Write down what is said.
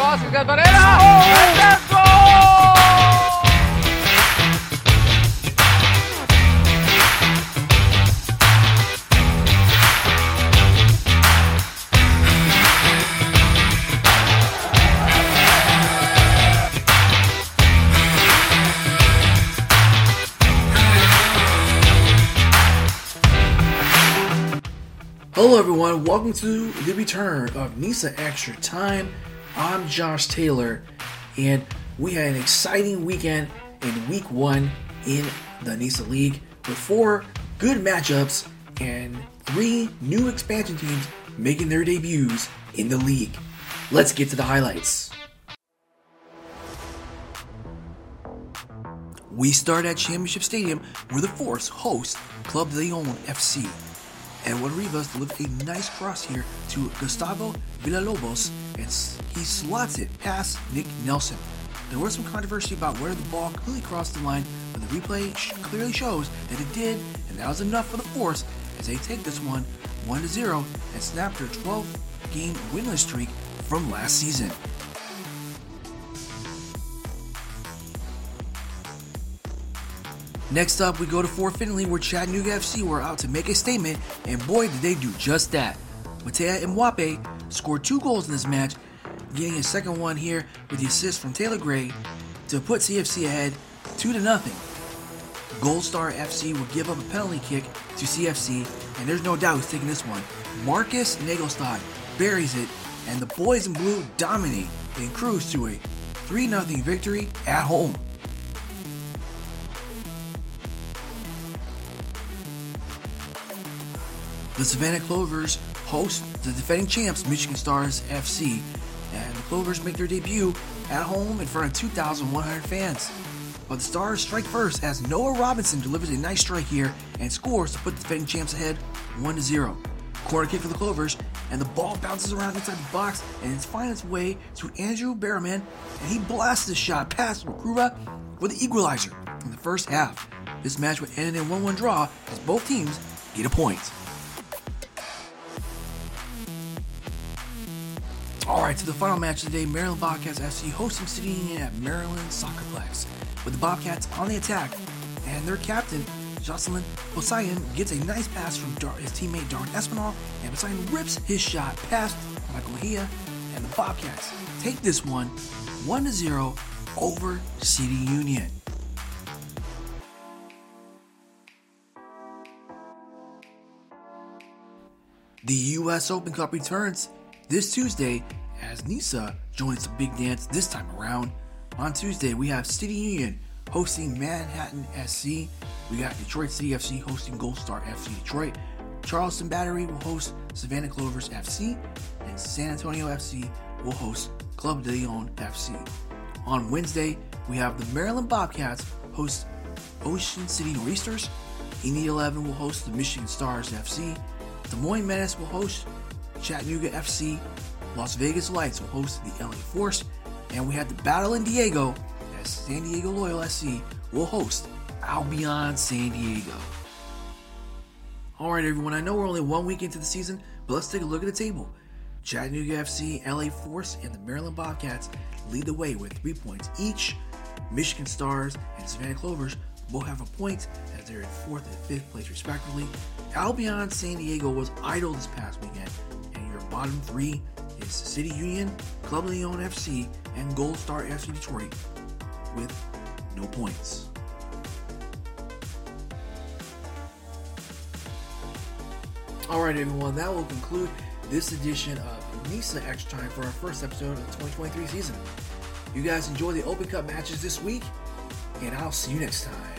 Oh! Hello, everyone. Welcome to the return of Nisa Extra Time. I'm Josh Taylor, and we had an exciting weekend in week one in the NISA League with four good matchups and three new expansion teams making their debuts in the league. Let's get to the highlights. We start at Championship Stadium where the Force hosts Club Lyon FC. Edward Rivas delivered a nice cross here to Gustavo Villalobos and he slots it past Nick Nelson. There was some controversy about where the ball clearly crossed the line, but the replay clearly shows that it did, and that was enough for the Force as they take this one 1 0 and snap their 12 game winless streak from last season. Next up, we go to Fort Finley, where Chattanooga FC were out to make a statement, and boy, did they do just that. Matea Mwape scored two goals in this match, getting a second one here with the assist from Taylor Gray to put CFC ahead 2 to nothing. Gold Star FC will give up a penalty kick to CFC, and there's no doubt who's taking this one. Markus Naglestad buries it, and the boys in blue dominate and cruise to a 3 0 victory at home. The Savannah Clovers host the defending champs Michigan Stars FC, and the Clovers make their debut at home in front of 2,100 fans. But the Stars strike first as Noah Robinson delivers a nice strike here and scores to put the defending champs ahead 1 0. Corner kick for the Clovers, and the ball bounces around inside the box and it's finds its way to Andrew Barrowman, and he blasts the shot past Makruva for the equalizer in the first half. This match would end in a 1 1 draw as both teams get a point. All right, to the final match of the day, Maryland Bobcats FC hosting City Union at Maryland Soccerplex. With the Bobcats on the attack, and their captain, Jocelyn Poseidon, gets a nice pass from Dar- his teammate Darwin Espinal, and Poseidon rips his shot past Michael Mejia, and the Bobcats take this one 1 0 over City Union. The U.S. Open Cup returns this Tuesday as Nisa joins the big dance this time around. On Tuesday, we have City Union hosting Manhattan SC. We got Detroit City FC hosting Gold Star FC Detroit. Charleston Battery will host Savannah Clovers FC, and San Antonio FC will host Club de Lyon FC. On Wednesday, we have the Maryland Bobcats host Ocean City Nor'easters. Indy 11 will host the Michigan Stars FC. Des Moines Menace will host Chattanooga FC, Las Vegas Lights will host the LA Force, and we have the Battle in Diego as San Diego Loyal SC will host Albion San Diego. Alright, everyone, I know we're only one week into the season, but let's take a look at the table. Chattanooga FC, LA Force, and the Maryland Bobcats lead the way with three points each. Michigan Stars and Savannah Clovers both have a point as they're in fourth and fifth place respectively. Albion San Diego was idle this past weekend bottom three is City Union, Club Lyon FC, and Gold Star FC Detroit with no points. Alright, everyone, that will conclude this edition of NISA Extra Time for our first episode of the 2023 season. You guys enjoy the Open Cup matches this week, and I'll see you next time.